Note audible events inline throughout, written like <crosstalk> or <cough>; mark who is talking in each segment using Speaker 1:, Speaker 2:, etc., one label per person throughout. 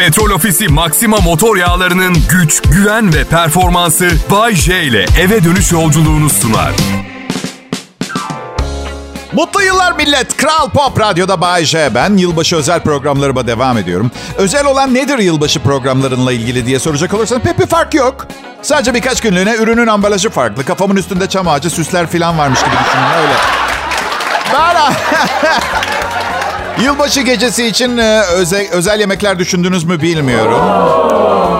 Speaker 1: Petrol Ofisi Maxima motor yağlarının güç, güven ve performansı Bay J ile eve dönüş yolculuğunu sunar.
Speaker 2: Mutlu yıllar millet. Kral Pop Radyo'da Bay J. Ben yılbaşı özel programlarıma devam ediyorum. Özel olan nedir yılbaşı programlarınla ilgili diye soracak olursan pek bir fark yok. Sadece birkaç günlüğüne ürünün ambalajı farklı. Kafamın üstünde çam ağacı, süsler falan varmış gibi düşünün öyle. Bana. <laughs> Yılbaşı gecesi için e, özel, özel yemekler düşündünüz mü bilmiyorum.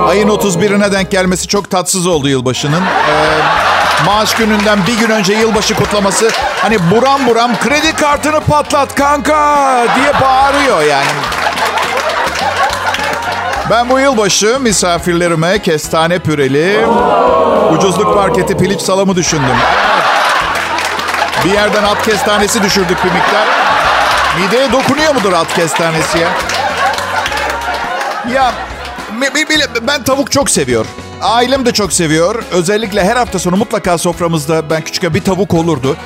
Speaker 2: Ayın 31'ine denk gelmesi çok tatsız oldu yılbaşının. Ee, maaş gününden bir gün önce yılbaşı kutlaması hani buram buram kredi kartını patlat kanka diye bağırıyor yani. Ben bu yılbaşı misafirlerime kestane püreli ucuzluk marketi piliç salamı düşündüm. Bir yerden at kestanesi düşürdük bir miktar. Mideye dokunuyor mudur at kestanesi ya? Ya ben tavuk çok seviyor. Ailem de çok seviyor. Özellikle her hafta sonu mutlaka soframızda ben küçükken bir tavuk olurdu.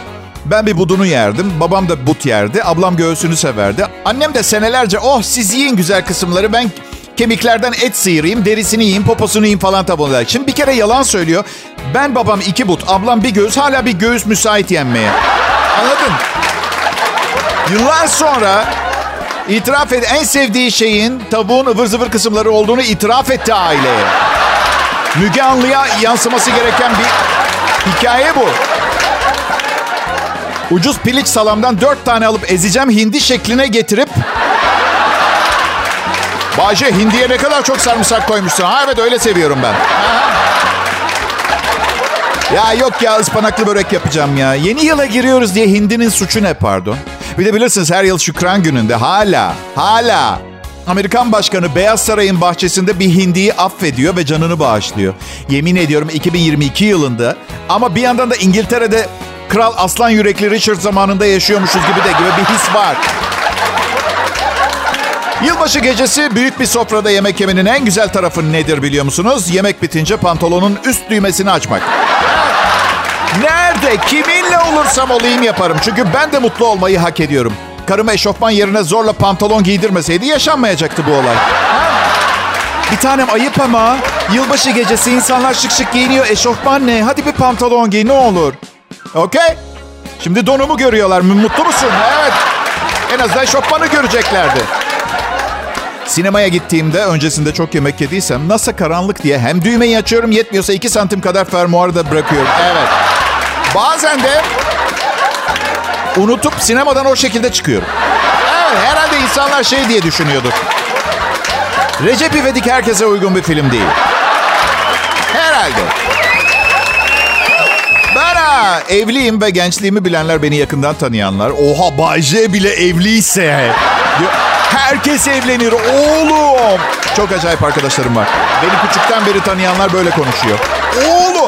Speaker 2: Ben bir budunu yerdim. Babam da but yerdi. Ablam göğsünü severdi. Annem de senelerce oh siz yiyin güzel kısımları ben kemiklerden et sıyırayım, derisini yiyeyim, poposunu yiyeyim falan tabi Şimdi bir kere yalan söylüyor. Ben babam iki but, ablam bir göğüs, hala bir göğüs müsait yenmeye. Anladın? Yıllar sonra itiraf et en sevdiği şeyin tavuğun ıvır zıvır kısımları olduğunu itiraf etti aileye. Müge Anlı'ya yansıması gereken bir hikaye bu. Ucuz piliç salamdan dört tane alıp ezeceğim hindi şekline getirip... Bahçe hindiye ne kadar çok sarımsak koymuşsun. Ha evet öyle seviyorum ben. Ya yok ya ıspanaklı börek yapacağım ya. Yeni yıla giriyoruz diye hindinin suçu ne pardon? Bir de bilirsiniz her yıl Şükran gününde hala, hala Amerikan Başkanı Beyaz Saray'ın bahçesinde bir hindiyi affediyor ve canını bağışlıyor. Yemin ediyorum 2022 yılında ama bir yandan da İngiltere'de Kral Aslan Yürekli Richard zamanında yaşıyormuşuz gibi de gibi bir his var. Yılbaşı gecesi büyük bir sofrada yemek yemenin en güzel tarafı nedir biliyor musunuz? Yemek bitince pantolonun üst düğmesini açmak. Kiminle olursam olayım yaparım. Çünkü ben de mutlu olmayı hak ediyorum. Karım eşofman yerine zorla pantolon giydirmeseydi yaşanmayacaktı bu olay. Bir tanem ayıp ama. Yılbaşı gecesi insanlar şık şık giyiniyor. Eşofman ne? Hadi bir pantolon giy ne olur. Okey. Şimdi donumu görüyorlar. Mutlu musun? Evet. En azından eşofmanı göreceklerdi. Sinemaya gittiğimde öncesinde çok yemek yediysem nasıl karanlık diye hem düğmeyi açıyorum yetmiyorsa 2 santim kadar fermuarı da bırakıyorum. Evet. Bazen de unutup sinemadan o şekilde çıkıyorum. Evet, herhalde insanlar şey diye düşünüyordur. Recep İvedik herkese uygun bir film değil. Herhalde. Ben ha, evliyim ve gençliğimi bilenler beni yakından tanıyanlar. Oha Bay bile evliyse. Herkes evlenir oğlum. Çok acayip arkadaşlarım var. Beni küçükten beri tanıyanlar böyle konuşuyor. Oğlum.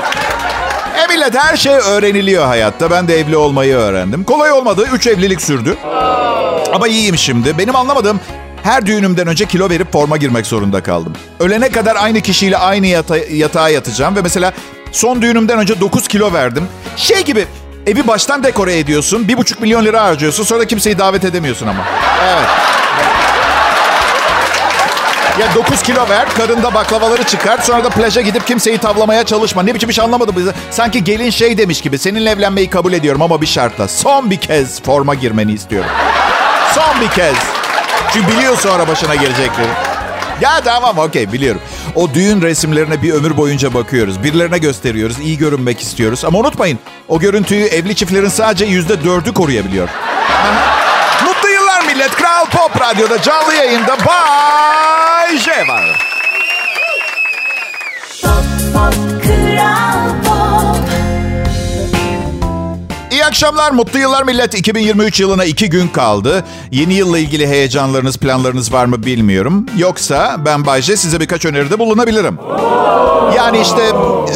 Speaker 2: Millet her şey öğreniliyor hayatta. Ben de evli olmayı öğrendim. Kolay olmadı. Üç evlilik sürdü. Ama iyiyim şimdi. Benim anlamadığım her düğünümden önce kilo verip forma girmek zorunda kaldım. Ölene kadar aynı kişiyle aynı yata yatağa yatacağım. Ve mesela son düğünümden önce 9 kilo verdim. Şey gibi evi baştan dekore ediyorsun. Bir buçuk milyon lira harcıyorsun. Sonra kimseyi davet edemiyorsun ama. Evet. Ya 9 kilo ver, karında baklavaları çıkar. Sonra da plaja gidip kimseyi tavlamaya çalışma. Ne biçim iş anlamadım. Bize. Sanki gelin şey demiş gibi. Seninle evlenmeyi kabul ediyorum ama bir şartla. Son bir kez forma girmeni istiyorum. Son bir kez. Çünkü biliyor sonra başına gelecekleri. Ya tamam okey biliyorum. O düğün resimlerine bir ömür boyunca bakıyoruz. Birilerine gösteriyoruz. iyi görünmek istiyoruz. Ama unutmayın o görüntüyü evli çiftlerin sadece yüzde dördü koruyabiliyor. Millet. Kral Pop Radyo'da canlı yayında. Bay J var. İyi akşamlar, mutlu yıllar millet. 2023 yılına iki gün kaldı. Yeni yılla ilgili heyecanlarınız, planlarınız var mı bilmiyorum. Yoksa ben Bayce size birkaç öneride bulunabilirim. Yani işte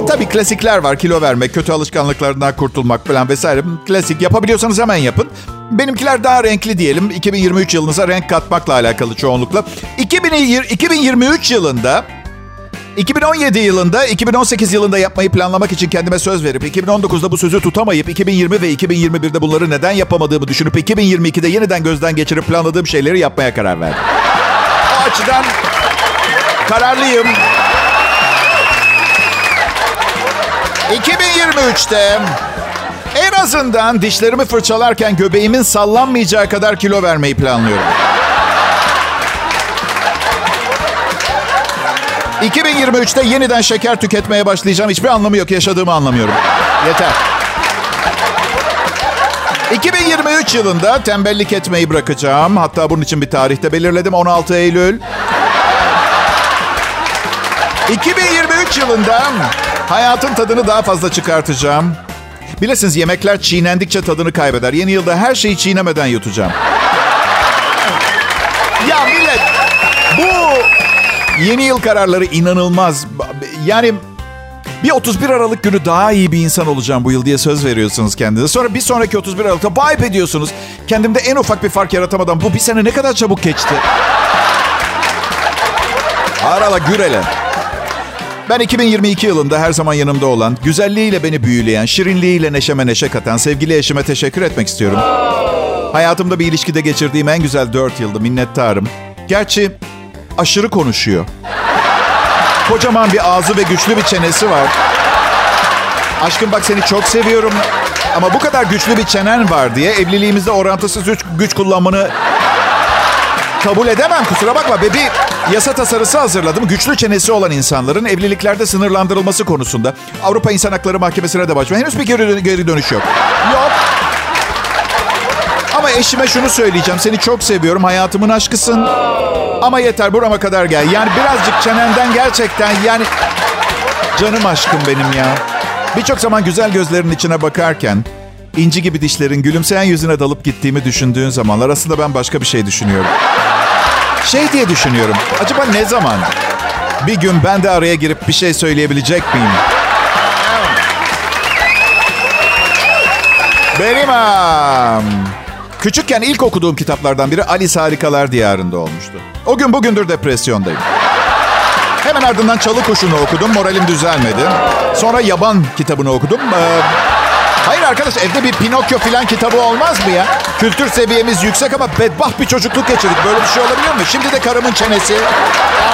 Speaker 2: tabii klasikler var. Kilo vermek, kötü alışkanlıklarından kurtulmak falan vesaire. Klasik. Yapabiliyorsanız hemen yapın. Benimkiler daha renkli diyelim. 2023 yılınıza renk katmakla alakalı çoğunlukla. 2023 yılında 2017 yılında, 2018 yılında yapmayı planlamak için kendime söz verip 2019'da bu sözü tutamayıp 2020 ve 2021'de bunları neden yapamadığımı düşünüp 2022'de yeniden gözden geçirip planladığım şeyleri yapmaya karar verdim. O açıdan Kararlıyım. 2023'te en azından dişlerimi fırçalarken göbeğimin sallanmayacağı kadar kilo vermeyi planlıyorum. 2023'te yeniden şeker tüketmeye başlayacağım. Hiçbir anlamı yok. Yaşadığımı anlamıyorum. Yeter. 2023 yılında tembellik etmeyi bırakacağım. Hatta bunun için bir tarihte belirledim. 16 Eylül. 2023 yılında hayatın tadını daha fazla çıkartacağım. Bilirsiniz yemekler çiğnendikçe tadını kaybeder. Yeni yılda her şeyi çiğnemeden yutacağım. Ya millet bu yeni yıl kararları inanılmaz. Yani bir 31 Aralık günü daha iyi bir insan olacağım bu yıl diye söz veriyorsunuz kendinize. Sonra bir sonraki 31 Aralık'ta vibe ediyorsunuz. Kendimde en ufak bir fark yaratamadan bu bir sene ne kadar çabuk geçti. Arala gürele. Ben 2022 yılında her zaman yanımda olan, güzelliğiyle beni büyüleyen, şirinliğiyle neşeme neşe katan sevgili eşime teşekkür etmek istiyorum. Hayatımda bir ilişkide geçirdiğim en güzel 4 yıldı minnettarım. Gerçi aşırı konuşuyor. Kocaman bir ağzı ve güçlü bir çenesi var. Aşkım bak seni çok seviyorum. Ama bu kadar güçlü bir çenen var diye evliliğimizde orantısız güç, güç kullanmanı kabul edemem. Kusura bakma. Ve bir yasa tasarısı hazırladım. Güçlü çenesi olan insanların evliliklerde sınırlandırılması konusunda. Avrupa İnsan Hakları Mahkemesi'ne de başvurdum. Henüz bir geri, geri dönüş yok. Yok. Ama eşime şunu söyleyeceğim. Seni çok seviyorum. Hayatımın aşkısın. Ama yeter burama kadar gel. Yani birazcık çenenden gerçekten yani... Canım aşkım benim ya. Birçok zaman güzel gözlerin içine bakarken... inci gibi dişlerin gülümseyen yüzüne dalıp gittiğimi düşündüğün zamanlar aslında ben başka bir şey düşünüyorum. Şey diye düşünüyorum. Acaba ne zaman bir gün ben de araya girip bir şey söyleyebilecek miyim? Benim um, küçükken ilk okuduğum kitaplardan biri Alice Harikalar Diyarı'nda olmuştu. O gün bugündür depresyondayım. Hemen ardından Çalı Kuşu'nu okudum. Moralim düzelmedi. Sonra Yaban kitabını okudum. Ee, hayır arkadaş evde bir Pinokyo filan kitabı olmaz mı ya? Kültür seviyemiz yüksek ama bedbaht bir çocukluk geçirdik. Böyle bir şey olabilir mi? Şimdi de karımın çenesi.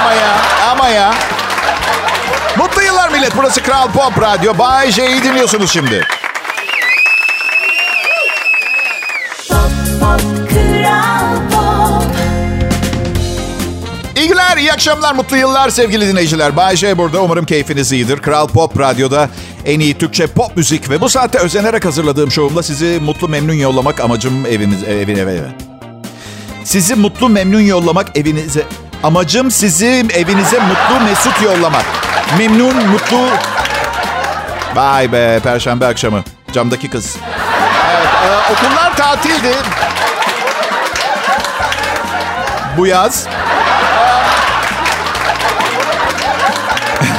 Speaker 2: Ama ya, ama ya. Mutlu yıllar millet. Burası Kral Pop Radyo. Bay J'yi dinliyorsunuz şimdi. İyi günler, akşamlar, mutlu yıllar sevgili dinleyiciler. Bay J burada. Umarım keyfiniz iyidir. Kral Pop Radyo'da en iyi Türkçe pop müzik ve bu saatte özenerek hazırladığım şovumla sizi mutlu memnun yollamak amacım eviniz, evin eve eve. Sizi mutlu memnun yollamak evinize... Amacım sizi evinize mutlu mesut yollamak. Memnun, mutlu... Vay be, perşembe akşamı. Camdaki kız. Evet, e, okullar tatildi. Bu yaz.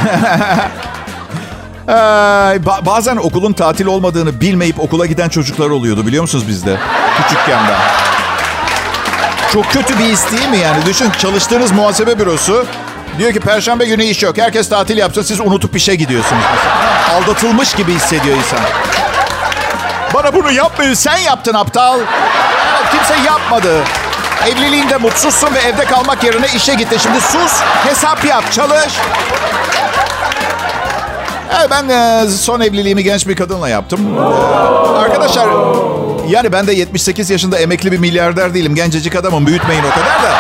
Speaker 2: <laughs> ba- bazen okulun tatil olmadığını bilmeyip okula giden çocuklar oluyordu biliyor musunuz bizde? Küçükken ben. Çok kötü bir his değil mi yani? Düşün çalıştığınız muhasebe bürosu diyor ki perşembe günü iş yok. Herkes tatil yapsa siz unutup işe gidiyorsunuz. Aldatılmış gibi hissediyor insan. Bana bunu yapmayın sen yaptın aptal. Kimse yapmadı. Evliliğinde mutsuzsun ve evde kalmak yerine işe gitti. Şimdi sus, hesap yap, çalış. Evet, ben e, son evliliğimi genç bir kadınla yaptım. E, arkadaşlar, yani ben de 78 yaşında emekli bir milyarder değilim. Gencecik adamım, büyütmeyin o kadar da.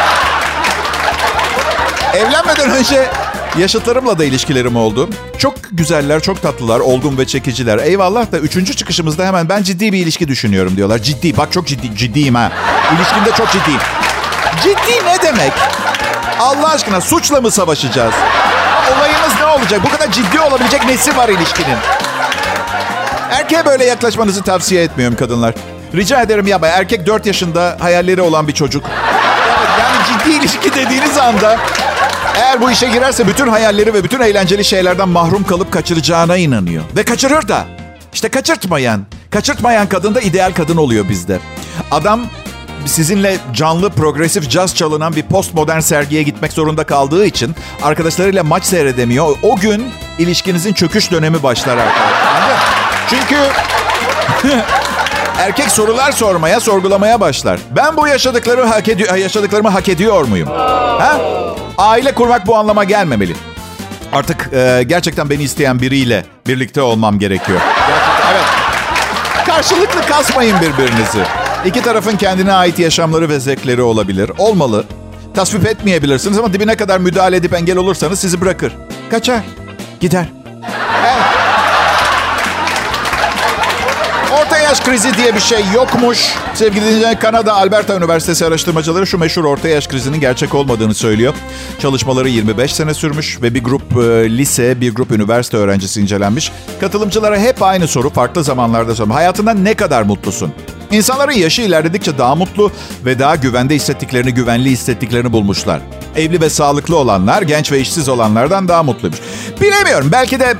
Speaker 2: Evlenmeden önce yaşıtlarımla da ilişkilerim oldu. Çok güzeller, çok tatlılar, olgun ve çekiciler. Eyvallah da üçüncü çıkışımızda hemen ben ciddi bir ilişki düşünüyorum diyorlar. Ciddi, bak çok ciddi, ciddiyim ha. İlişkimde çok ciddiyim. Ciddi ne demek? Allah aşkına suçla mı savaşacağız? Olacak? Bu kadar ciddi olabilecek nesi var ilişkinin? Erkeğe böyle yaklaşmanızı tavsiye etmiyorum kadınlar. Rica ederim yapma. Erkek 4 yaşında hayalleri olan bir çocuk. Yani ciddi ilişki dediğiniz anda eğer bu işe girerse bütün hayalleri ve bütün eğlenceli şeylerden mahrum kalıp kaçıracağına inanıyor. Ve kaçırır da. İşte kaçırtmayan. Kaçırtmayan kadın da ideal kadın oluyor bizde. Adam sizinle canlı progresif caz çalınan bir postmodern sergiye gitmek zorunda kaldığı için arkadaşlarıyla maç seyredemiyor. O gün ilişkinizin çöküş dönemi başlar arkadaşlar. Çünkü <laughs> Erkek sorular sormaya, sorgulamaya başlar. Ben bu yaşadıkları hak ediyor, yaşadıklarımı hak ediyor muyum? Ha? Aile kurmak bu anlama gelmemeli. Artık e, gerçekten beni isteyen biriyle birlikte olmam gerekiyor. Gerçekten, evet. Karşılıklı kasmayın birbirinizi. İki tarafın kendine ait yaşamları ve zevkleri olabilir. Olmalı. Tasvip etmeyebilirsiniz ama dibine kadar müdahale edip engel olursanız sizi bırakır. Kaçar. Gider. Yaş krizi diye bir şey yokmuş. Sevgili dinleyiciler Kanada Alberta Üniversitesi araştırmacıları şu meşhur orta yaş krizinin gerçek olmadığını söylüyor. Çalışmaları 25 sene sürmüş ve bir grup e, lise, bir grup üniversite öğrencisi incelenmiş. Katılımcılara hep aynı soru farklı zamanlarda sorulmuş. Hayatından ne kadar mutlusun? İnsanların yaşı ilerledikçe daha mutlu ve daha güvende hissettiklerini, güvenli hissettiklerini bulmuşlar. Evli ve sağlıklı olanlar, genç ve işsiz olanlardan daha mutluymuş. Bilemiyorum. Belki de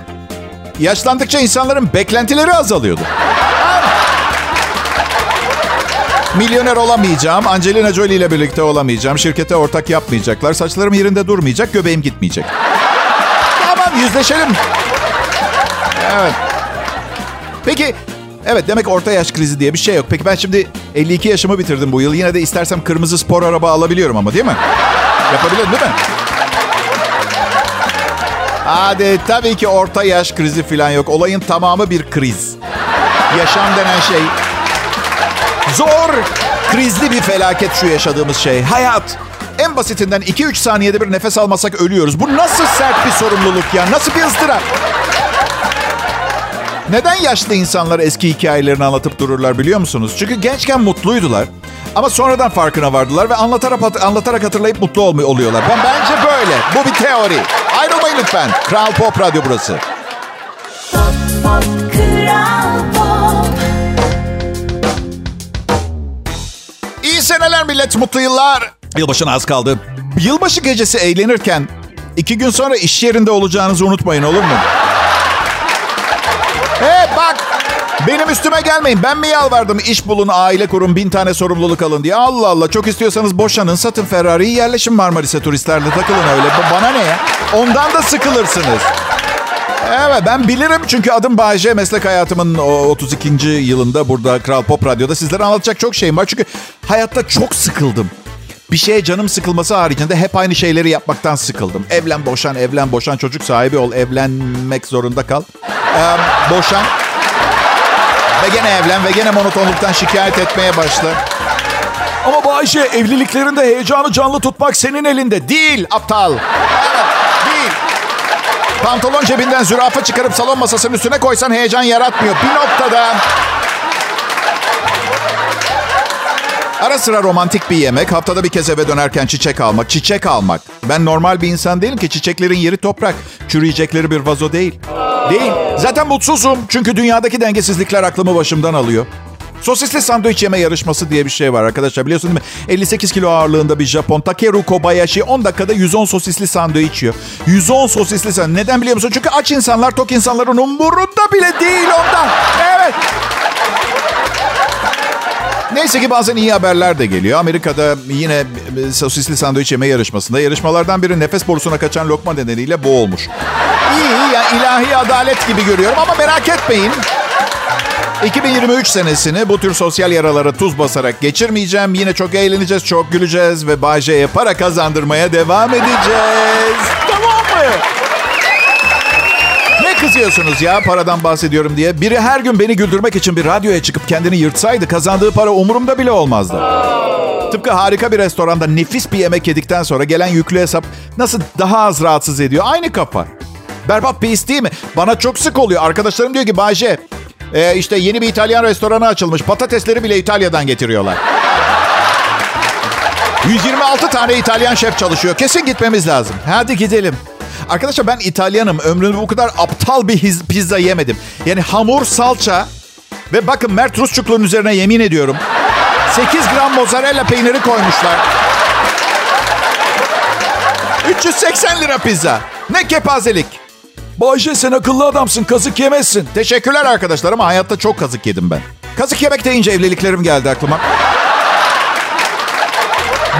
Speaker 2: yaşlandıkça insanların beklentileri azalıyordu. Milyoner olamayacağım, Angelina Jolie ile birlikte olamayacağım, şirkete ortak yapmayacaklar, saçlarım yerinde durmayacak, göbeğim gitmeyecek. tamam yüzleşelim. Evet. Peki Evet demek orta yaş krizi diye bir şey yok. Peki ben şimdi 52 yaşımı bitirdim bu yıl. Yine de istersem kırmızı spor araba alabiliyorum ama değil mi? Yapabilirim değil mi? Hadi tabii ki orta yaş krizi falan yok. Olayın tamamı bir kriz. Yaşam denen şey zor, krizli bir felaket şu yaşadığımız şey. Hayat. En basitinden 2-3 saniyede bir nefes almasak ölüyoruz. Bu nasıl sert bir sorumluluk ya? Nasıl bir ıstırap? Neden yaşlı insanlar eski hikayelerini anlatıp dururlar biliyor musunuz? Çünkü gençken mutluydular. Ama sonradan farkına vardılar ve anlatarak, anlatarak hatırlayıp mutlu oluyorlar. Ben bence böyle. Bu bir teori. Ayrılmayın lütfen. Kral Pop Radyo burası. Pop, pop, Kral seneler millet, mutlu yıllar. Yılbaşına az kaldı. Yılbaşı gecesi eğlenirken iki gün sonra iş yerinde olacağınızı unutmayın olur mu? Hey bak benim üstüme gelmeyin. Ben mi yalvardım iş bulun, aile kurun, bin tane sorumluluk alın diye. Allah Allah çok istiyorsanız boşanın, satın Ferrari'yi, yerleşin Marmaris'e turistlerle takılın öyle. Bana ne ya? Ondan da sıkılırsınız. Evet ben bilirim çünkü adım Bayce. Meslek hayatımın 32. yılında burada Kral Pop Radyo'da sizlere anlatacak çok şeyim var. Çünkü hayatta çok sıkıldım. Bir şeye canım sıkılması haricinde hep aynı şeyleri yapmaktan sıkıldım. Evlen boşan, evlen boşan, çocuk sahibi ol, evlenmek zorunda kal. Ee, boşan. Ve gene evlen ve gene monotonluktan şikayet etmeye başla. Ama Bayşe evliliklerinde heyecanı canlı tutmak senin elinde. Değil aptal. Pantolon cebinden zürafa çıkarıp salon masasının üstüne koysan heyecan yaratmıyor. Bir noktada Ara sıra romantik bir yemek, haftada bir kez eve dönerken çiçek almak, çiçek almak. Ben normal bir insan değilim ki çiçeklerin yeri toprak, çürüyecekleri bir vazo değil. Değil. Zaten mutsuzum çünkü dünyadaki dengesizlikler aklımı başımdan alıyor. Sosisli sandviç yeme yarışması diye bir şey var arkadaşlar biliyorsun değil mi? 58 kilo ağırlığında bir Japon Takeru Kobayashi 10 dakikada 110 sosisli sandviç yiyor. 110 sosisli sandviç. Neden biliyor musun? Çünkü aç insanlar tok insanların umurunda bile değil ondan. Evet. Neyse ki bazen iyi haberler de geliyor. Amerika'da yine sosisli sandviç yeme yarışmasında yarışmalardan biri nefes borusuna kaçan lokma nedeniyle boğulmuş. İyi iyi yani ilahi adalet gibi görüyorum ama merak etmeyin. 2023 senesini bu tür sosyal yaralara tuz basarak geçirmeyeceğim. Yine çok eğleneceğiz, çok güleceğiz ve Bayce'ye para kazandırmaya devam edeceğiz. Tamam mı? Ne kızıyorsunuz ya paradan bahsediyorum diye? Biri her gün beni güldürmek için bir radyoya çıkıp kendini yırtsaydı kazandığı para umurumda bile olmazdı. Tıpkı harika bir restoranda nefis bir yemek yedikten sonra gelen yüklü hesap nasıl daha az rahatsız ediyor? Aynı kafa. Berbat bir his değil mi? Bana çok sık oluyor. Arkadaşlarım diyor ki Bayce e, işte yeni bir İtalyan restoranı açılmış. Patatesleri bile İtalya'dan getiriyorlar. 126 tane İtalyan şef çalışıyor. Kesin gitmemiz lazım. Hadi gidelim. Arkadaşlar ben İtalyanım. Ömrümde bu kadar aptal bir pizza yemedim. Yani hamur, salça ve bakın Mert Rusçuklu'nun üzerine yemin ediyorum. 8 gram mozzarella peyniri koymuşlar. 380 lira pizza. Ne kepazelik. Bayşe sen akıllı adamsın kazık yemezsin. Teşekkürler arkadaşlar ama hayatta çok kazık yedim ben. Kazık yemek deyince evliliklerim geldi aklıma. <laughs>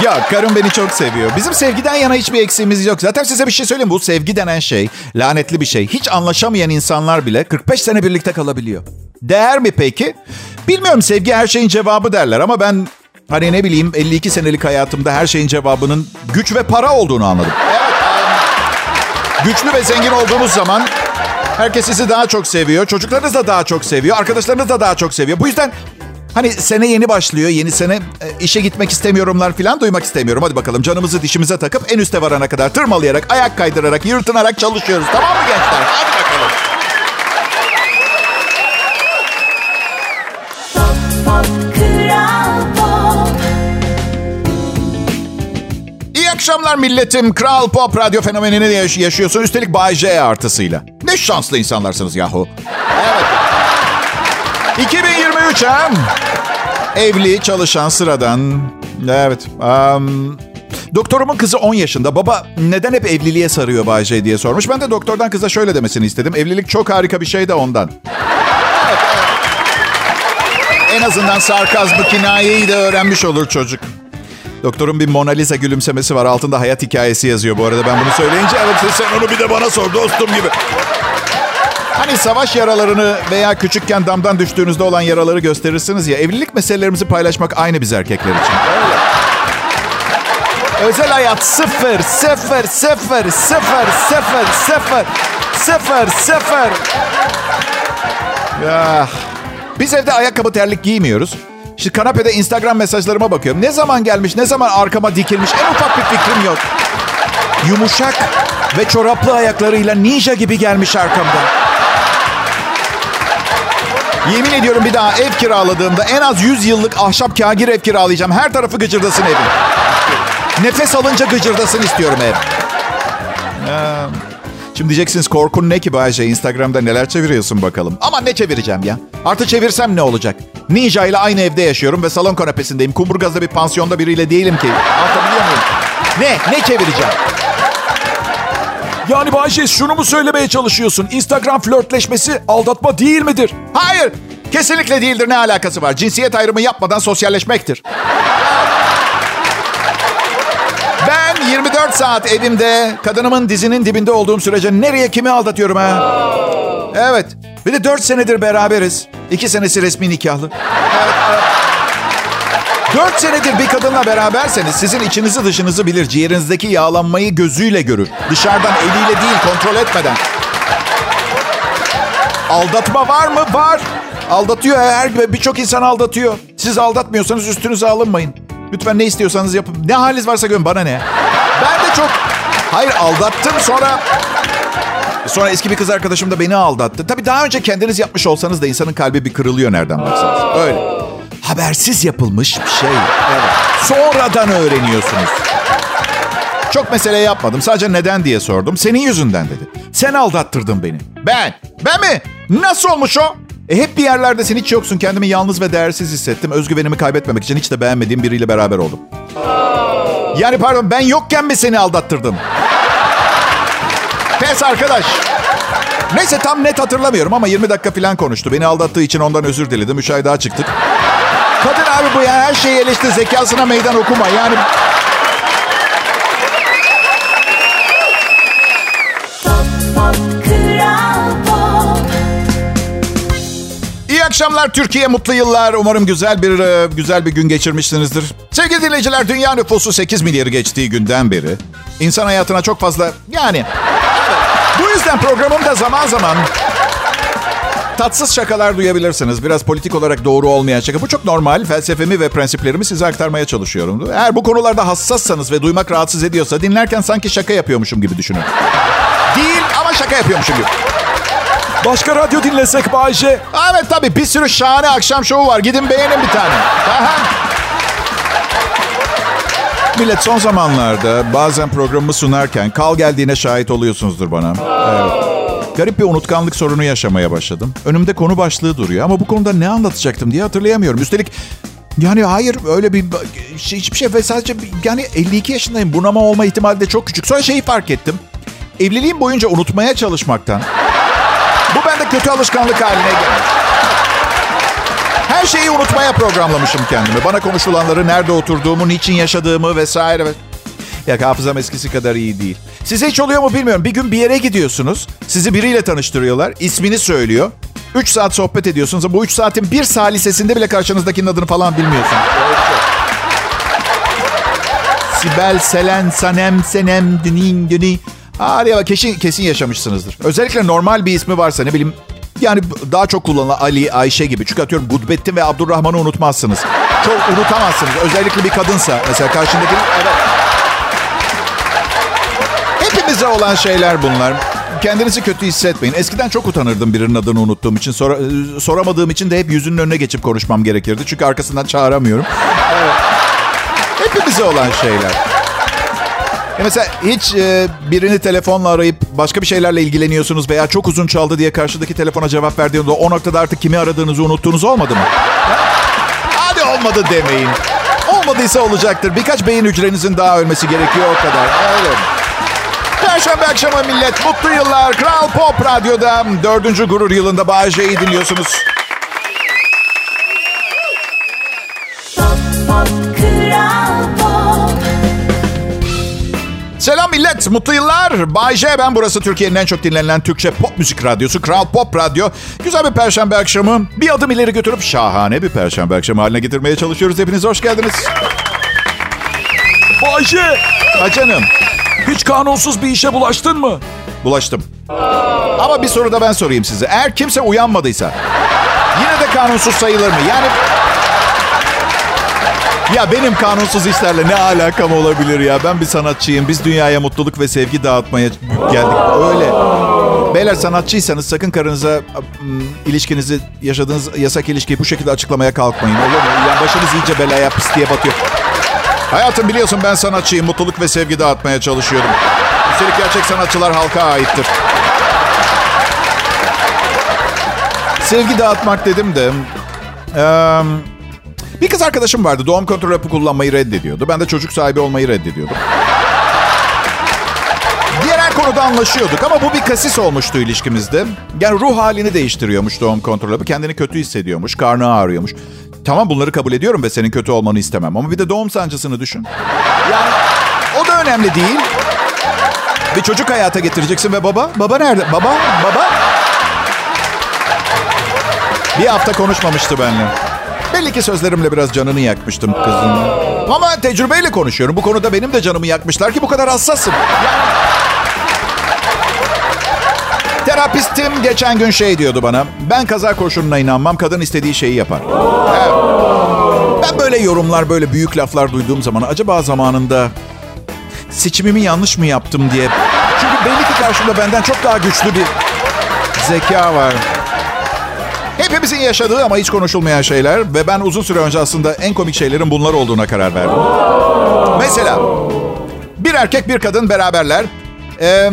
Speaker 2: Ya karım beni çok seviyor. Bizim sevgiden yana hiçbir eksiğimiz yok. Zaten size bir şey söyleyeyim. Bu sevgi denen şey lanetli bir şey. Hiç anlaşamayan insanlar bile 45 sene birlikte kalabiliyor. Değer mi peki? Bilmiyorum sevgi her şeyin cevabı derler ama ben hani ne bileyim 52 senelik hayatımda her şeyin cevabının güç ve para olduğunu anladım. Güçlü ve zengin olduğunuz zaman herkes sizi daha çok seviyor. Çocuklarınız da daha çok seviyor. Arkadaşlarınız da daha çok seviyor. Bu yüzden Hani sene yeni başlıyor. Yeni sene e, işe gitmek istemiyorumlar falan duymak istemiyorum. Hadi bakalım canımızı dişimize takıp en üste varana kadar tırmalayarak, ayak kaydırarak, yırtınarak çalışıyoruz. Tamam mı gençler? Hadi bakalım. Akşamlar milletim. Kral Pop radyo fenomenini yaş- yaşıyorsun. Üstelik Bay J artısıyla. Ne şanslı insanlarsınız yahu. Evet. 2023 ha? Evli, çalışan, sıradan. Evet. Um, doktorumun kızı 10 yaşında. Baba neden hep evliliğe sarıyor Bay J diye sormuş. Ben de doktordan kıza şöyle demesini istedim. Evlilik çok harika bir şey de ondan. En azından sarkazmı, kinayeyi de öğrenmiş olur çocuk. Doktorun bir Mona Lisa gülümsemesi var. Altında hayat hikayesi yazıyor bu arada. Ben bunu söyleyince evet sen onu bir de bana sor dostum gibi. Hani savaş yaralarını veya küçükken damdan düştüğünüzde olan yaraları gösterirsiniz ya. Evlilik meselelerimizi paylaşmak aynı biz erkekler için. Özel hayat sıfır, sıfır, sıfır, sıfır, sıfır, sıfır, sıfır, sıfır. Ya. Biz evde ayakkabı terlik giymiyoruz. Şimdi kanepede Instagram mesajlarıma bakıyorum. Ne zaman gelmiş, ne zaman arkama dikilmiş en ufak bir fikrim yok. Yumuşak ve çoraplı ayaklarıyla ninja gibi gelmiş arkamda. Yemin ediyorum bir daha ev kiraladığımda en az 100 yıllık ahşap kagir ev kiralayacağım. Her tarafı gıcırdasın evin. Nefes alınca gıcırdasın istiyorum ev. Ee, şimdi diyeceksiniz korkun ne ki Bayce? Instagram'da neler çeviriyorsun bakalım. Ama ne çevireceğim ya? Artı çevirsem ne olacak? Ninja ile aynı evde yaşıyorum ve salon kanepesindeyim. Kumburgaz'da bir pansiyonda biriyle değilim ki. Anlatabiliyor muyum? Ne? Ne çevireceğim?
Speaker 3: Yani Bayşe şunu mu söylemeye çalışıyorsun? Instagram flörtleşmesi aldatma değil midir?
Speaker 2: Hayır. Kesinlikle değildir. Ne alakası var? Cinsiyet ayrımı yapmadan sosyalleşmektir. 24 saat evimde kadınımın dizinin dibinde olduğum sürece nereye kimi aldatıyorum ha? Evet. Bir de 4 senedir beraberiz. 2 senesi resmi nikahlı. Evet, evet. 4 senedir bir kadınla beraberseniz sizin içinizi dışınızı bilir. Ciğerinizdeki yağlanmayı gözüyle görür. Dışarıdan eliyle değil kontrol etmeden. Aldatma var mı? Var. Aldatıyor her birçok insan aldatıyor. Siz aldatmıyorsanız üstünüze alınmayın. Lütfen ne istiyorsanız yapın. Ne haliniz varsa görün bana ne. Çok hayır aldattım sonra sonra eski bir kız arkadaşım da beni aldattı. Tabii daha önce kendiniz yapmış olsanız da insanın kalbi bir kırılıyor nereden baksanız. Öyle. Habersiz yapılmış bir şey. Evet. Sonradan öğreniyorsunuz. Çok mesele yapmadım. Sadece neden diye sordum. Senin yüzünden dedi. Sen aldattırdın beni. Ben. Ben mi? Nasıl olmuş o? E hep bir yerlerdesin hiç yoksun. Kendimi yalnız ve değersiz hissettim. Özgüvenimi kaybetmemek için hiç de beğenmediğim biriyle beraber oldum. Yani pardon ben yokken mi seni aldattırdım? Pes arkadaş. Neyse tam net hatırlamıyorum ama 20 dakika falan konuştu. Beni aldattığı için ondan özür diledim. Üç ay daha çıktık. Kadın abi bu ya her şeyi eleştir. Zekasına meydan okuma. Yani akşamlar Türkiye, mutlu yıllar. Umarım güzel bir e, güzel bir gün geçirmişsinizdir. Sevgili dinleyiciler, dünya nüfusu 8 milyarı geçtiği günden beri insan hayatına çok fazla yani bu yüzden programımda zaman zaman tatsız şakalar duyabilirsiniz. Biraz politik olarak doğru olmayan şaka. Bu çok normal. Felsefemi ve prensiplerimi size aktarmaya çalışıyorum. Eğer bu konularda hassassanız ve duymak rahatsız ediyorsa dinlerken sanki şaka yapıyormuşum gibi düşünün. Değil ama şaka yapıyormuşum gibi.
Speaker 3: Başka radyo dinlesek Bayşe.
Speaker 2: Evet tabii bir sürü şahane akşam şovu var. Gidin beğenin bir tane. Aha. Millet son zamanlarda bazen programımı sunarken kal geldiğine şahit oluyorsunuzdur bana. Evet. Garip bir unutkanlık sorunu yaşamaya başladım. Önümde konu başlığı duruyor ama bu konuda ne anlatacaktım diye hatırlayamıyorum. Üstelik yani hayır öyle bir şey, hiçbir şey ve sadece bir- yani 52 yaşındayım. Bunama olma ihtimali de çok küçük. Sonra şeyi fark ettim. Evliliğim boyunca unutmaya çalışmaktan bu bende kötü alışkanlık haline gelmiş. Her şeyi unutmaya programlamışım kendimi. Bana konuşulanları, nerede oturduğumu, niçin yaşadığımı vesaire. Ya hafızam eskisi kadar iyi değil. Size hiç oluyor mu bilmiyorum. Bir gün bir yere gidiyorsunuz. Sizi biriyle tanıştırıyorlar. ismini söylüyor. 3 saat sohbet ediyorsunuz. Bu 3 saatin bir salisesinde bile karşınızdakinin adını falan bilmiyorsunuz. Sibel, Selen, Sanem, Senem, Dünin, Düni. Harika kesin, kesin yaşamışsınızdır. Özellikle normal bir ismi varsa ne bileyim yani daha çok kullanılan Ali, Ayşe gibi. Çünkü atıyorum Gudbettin ve Abdurrahman'ı unutmazsınız. Çok unutamazsınız. Özellikle bir kadınsa. Mesela karşındaki... Evet. Hepimize olan şeyler bunlar. Kendinizi kötü hissetmeyin. Eskiden çok utanırdım birinin adını unuttuğum için. Sor, e, soramadığım için de hep yüzünün önüne geçip konuşmam gerekirdi. Çünkü arkasından çağıramıyorum. Evet. Hepimize olan şeyler. Ya mesela hiç e, birini telefonla arayıp başka bir şeylerle ilgileniyorsunuz veya çok uzun çaldı diye karşıdaki telefona cevap verdiğinde o noktada artık kimi aradığınızı unuttuğunuz olmadı mı? Hadi olmadı demeyin. Olmadıysa olacaktır. Birkaç beyin hücrenizin daha ölmesi gerekiyor o kadar. Öyle. Perşembe akşamı millet mutlu yıllar. Kral Pop Radyo'da dördüncü gurur yılında Bağcay'ı dinliyorsunuz. Selam millet, mutlu yıllar. Bay J ben, burası Türkiye'nin en çok dinlenen Türkçe pop müzik radyosu Kral Pop Radyo. Güzel bir perşembe akşamı. Bir adım ileri götürüp şahane bir perşembe akşamı haline getirmeye çalışıyoruz. Hepiniz hoş geldiniz.
Speaker 3: Bayşe,
Speaker 2: Ha canım,
Speaker 3: hiç kanunsuz bir işe bulaştın mı?
Speaker 2: bulaştım. Ama bir soru da ben sorayım size. Eğer kimse uyanmadıysa yine de kanunsuz sayılır mı? Yani ya benim kanunsuz işlerle ne alakam olabilir ya? Ben bir sanatçıyım. Biz dünyaya mutluluk ve sevgi dağıtmaya geldik. Öyle. Beyler sanatçıysanız sakın karınıza ilişkinizi, yaşadığınız yasak ilişkiyi bu şekilde açıklamaya kalkmayın. Olur mu? Yani başınız iyice belaya pisliğe batıyor. Hayatım biliyorsun ben sanatçıyım. Mutluluk ve sevgi dağıtmaya çalışıyorum. Üstelik gerçek sanatçılar halka aittir. Sevgi dağıtmak dedim de... eee, bir kız arkadaşım vardı. Doğum kontrol hapı kullanmayı reddediyordu. Ben de çocuk sahibi olmayı reddediyordum. Diğer her konuda anlaşıyorduk ama bu bir kasis olmuştu ilişkimizde. Yani ruh halini değiştiriyormuş doğum kontrol hapı. Kendini kötü hissediyormuş, karnı ağrıyormuş. Tamam bunları kabul ediyorum ve senin kötü olmanı istemem. Ama bir de doğum sancısını düşün. Yani o da önemli değil. Bir çocuk hayata getireceksin ve baba, baba nerede? Baba, baba. Bir hafta konuşmamıştı benimle. Belli ki sözlerimle biraz canını yakmıştım kızın. Ama tecrübeyle konuşuyorum. Bu konuda benim de canımı yakmışlar ki bu kadar hassasım. Terapistim geçen gün şey diyordu bana. Ben kaza koşuluna inanmam. Kadın istediği şeyi yapar. Ben böyle yorumlar, böyle büyük laflar duyduğum zaman acaba zamanında seçimimi yanlış mı yaptım diye. Çünkü belli ki karşımda benden çok daha güçlü bir zeka var. Hepimizin yaşadığı ama hiç konuşulmayan şeyler ve ben uzun süre önce aslında en komik şeylerin bunlar olduğuna karar verdim. Mesela bir erkek bir kadın beraberler. Ee,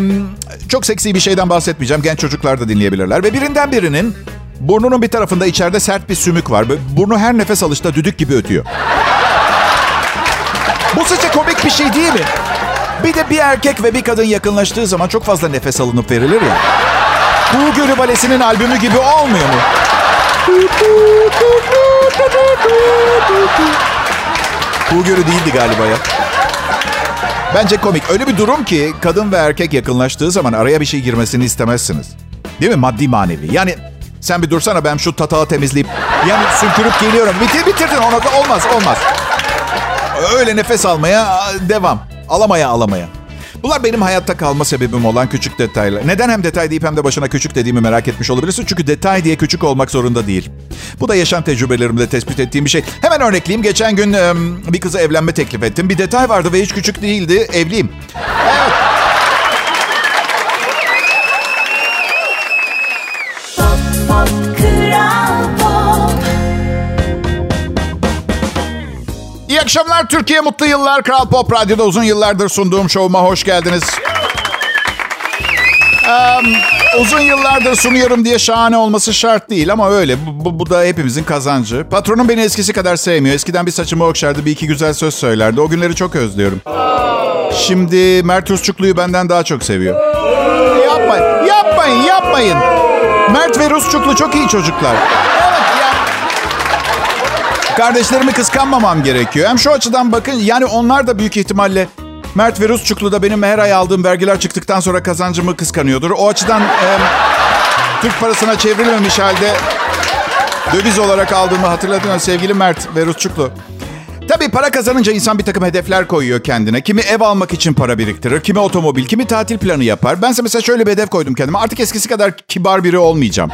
Speaker 2: çok seksi bir şeyden bahsetmeyeceğim. Genç çocuklar da dinleyebilirler. Ve birinden birinin burnunun bir tarafında içeride sert bir sümük var. Burnu her nefes alışta düdük gibi ötüyor. Bu sizce komik bir şey değil mi? Bir de bir erkek ve bir kadın yakınlaştığı zaman çok fazla nefes alınıp verilir ya. Kuğu Gölü Balesi'nin albümü gibi olmuyor mu? Kuğu Gölü değildi galiba ya. Bence komik. Öyle bir durum ki kadın ve erkek yakınlaştığı zaman araya bir şey girmesini istemezsiniz. Değil mi? Maddi manevi. Yani sen bir dursana ben şu tatağı temizleyip yani sümkürüp geliyorum. Bitir bitirdin ona da olmaz olmaz. Öyle nefes almaya devam. Alamaya alamaya. Bunlar benim hayatta kalma sebebim olan küçük detaylar. Neden hem detay deyip hem de başına küçük dediğimi merak etmiş olabilirsin. Çünkü detay diye küçük olmak zorunda değil. Bu da yaşam tecrübelerimde tespit ettiğim bir şey. Hemen örnekleyeyim. Geçen gün bir kıza evlenme teklif ettim. Bir detay vardı ve hiç küçük değildi. Evliyim. Akşamlar Türkiye, mutlu yıllar. Kral Pop Radyo'da uzun yıllardır sunduğum şovuma hoş geldiniz. Ee, uzun yıllardır sunuyorum diye şahane olması şart değil ama öyle. Bu, bu, bu da hepimizin kazancı. Patronum beni eskisi kadar sevmiyor. Eskiden bir saçımı okşardı, bir iki güzel söz söylerdi. O günleri çok özlüyorum. Şimdi Mert Rusçuklu'yu benden daha çok seviyor. Yapmayın, yapmayın, yapmayın. Mert ve Rusçuklu çok iyi çocuklar. Kardeşlerimi kıskanmamam gerekiyor. Hem şu açıdan bakın yani onlar da büyük ihtimalle Mert ve Rusçuklu da benim her ay aldığım vergiler çıktıktan sonra kazancımı kıskanıyordur. O açıdan e, Türk parasına çevrilmemiş halde döviz olarak aldığımı hatırlatıyorum sevgili Mert ve Rusçuklu. Tabii para kazanınca insan bir takım hedefler koyuyor kendine. Kimi ev almak için para biriktirir, kimi otomobil, kimi tatil planı yapar. Bense mesela şöyle bir hedef koydum kendime. Artık eskisi kadar kibar biri olmayacağım.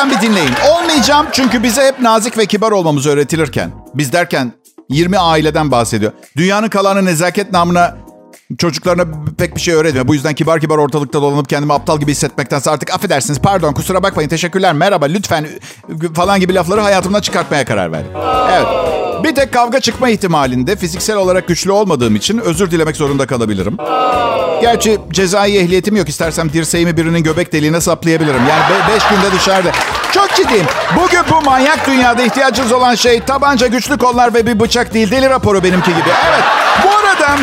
Speaker 2: Lütfen bir dinleyin. Olmayacağım çünkü bize hep nazik ve kibar olmamız öğretilirken. Biz derken 20 aileden bahsediyor. Dünyanın kalanı nezaket namına çocuklarına pek bir şey öğretmiyor. Bu yüzden kibar kibar ortalıkta dolanıp kendimi aptal gibi hissetmektense artık affedersiniz pardon kusura bakmayın teşekkürler merhaba lütfen falan gibi lafları hayatımdan çıkartmaya karar verdim. Evet. Bir tek kavga çıkma ihtimalinde fiziksel olarak güçlü olmadığım için özür dilemek zorunda kalabilirim. Gerçi cezai ehliyetim yok. İstersem dirseğimi birinin göbek deliğine saplayabilirim. Yani be- beş günde dışarıda. Çok ciddiyim. Bugün bu manyak dünyada ihtiyacınız olan şey tabanca, güçlü kollar ve bir bıçak değil. Deli raporu benimki gibi. Evet. Bu arada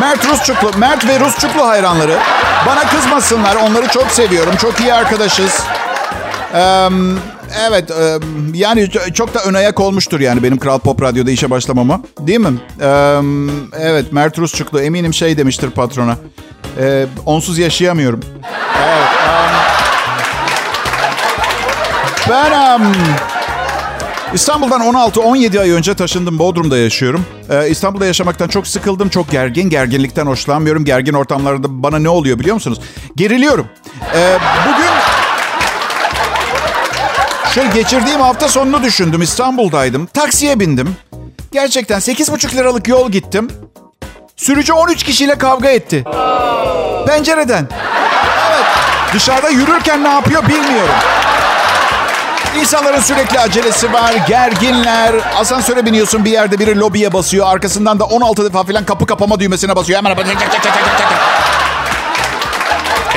Speaker 2: Mert Rusçuklu, Mert ve Rusçuklu hayranları bana kızmasınlar. Onları çok seviyorum. Çok iyi arkadaşız. Ee, evet, e, yani çok da ön ayak olmuştur yani benim Kral Pop Radyo'da işe başlamama. Değil mi? Ee, evet, Mert Rusçuklu eminim şey demiştir patrona. Ee, onsuz yaşayamıyorum. Evet. Ben İstanbul'dan 16-17 ay önce taşındım. Bodrum'da yaşıyorum. Ee, İstanbul'da yaşamaktan çok sıkıldım. Çok gergin. Gerginlikten hoşlanmıyorum. Gergin ortamlarda bana ne oluyor biliyor musunuz? Geriliyorum. Ee, bugün şöyle geçirdiğim hafta sonunu düşündüm. İstanbul'daydım. Taksiye bindim. Gerçekten 8,5 liralık yol gittim. Sürücü 13 kişiyle kavga etti. Pencereden. Evet. Dışarıda yürürken ne yapıyor bilmiyorum. İnsanların sürekli acelesi var, gerginler. Asansöre biniyorsun bir yerde biri lobiye basıyor. Arkasından da 16 defa falan kapı kapama düğmesine basıyor. Hemen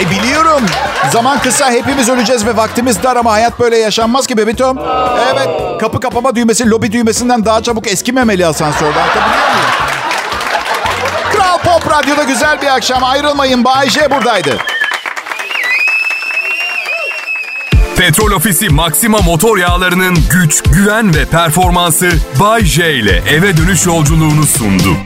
Speaker 2: e biliyorum. Zaman kısa hepimiz öleceğiz ve vaktimiz dar ama hayat böyle yaşanmaz ki bebitom. Evet kapı kapama düğmesi lobi düğmesinden daha çabuk eskimemeli asansörde. Anlatabiliyor muyum? Kral Pop Radyo'da güzel bir akşam. Ayrılmayın. Bay J buradaydı.
Speaker 1: Petrol Ofisi Maxima motor yağlarının güç, güven ve performansı Bay J ile eve dönüş yolculuğunu sundu.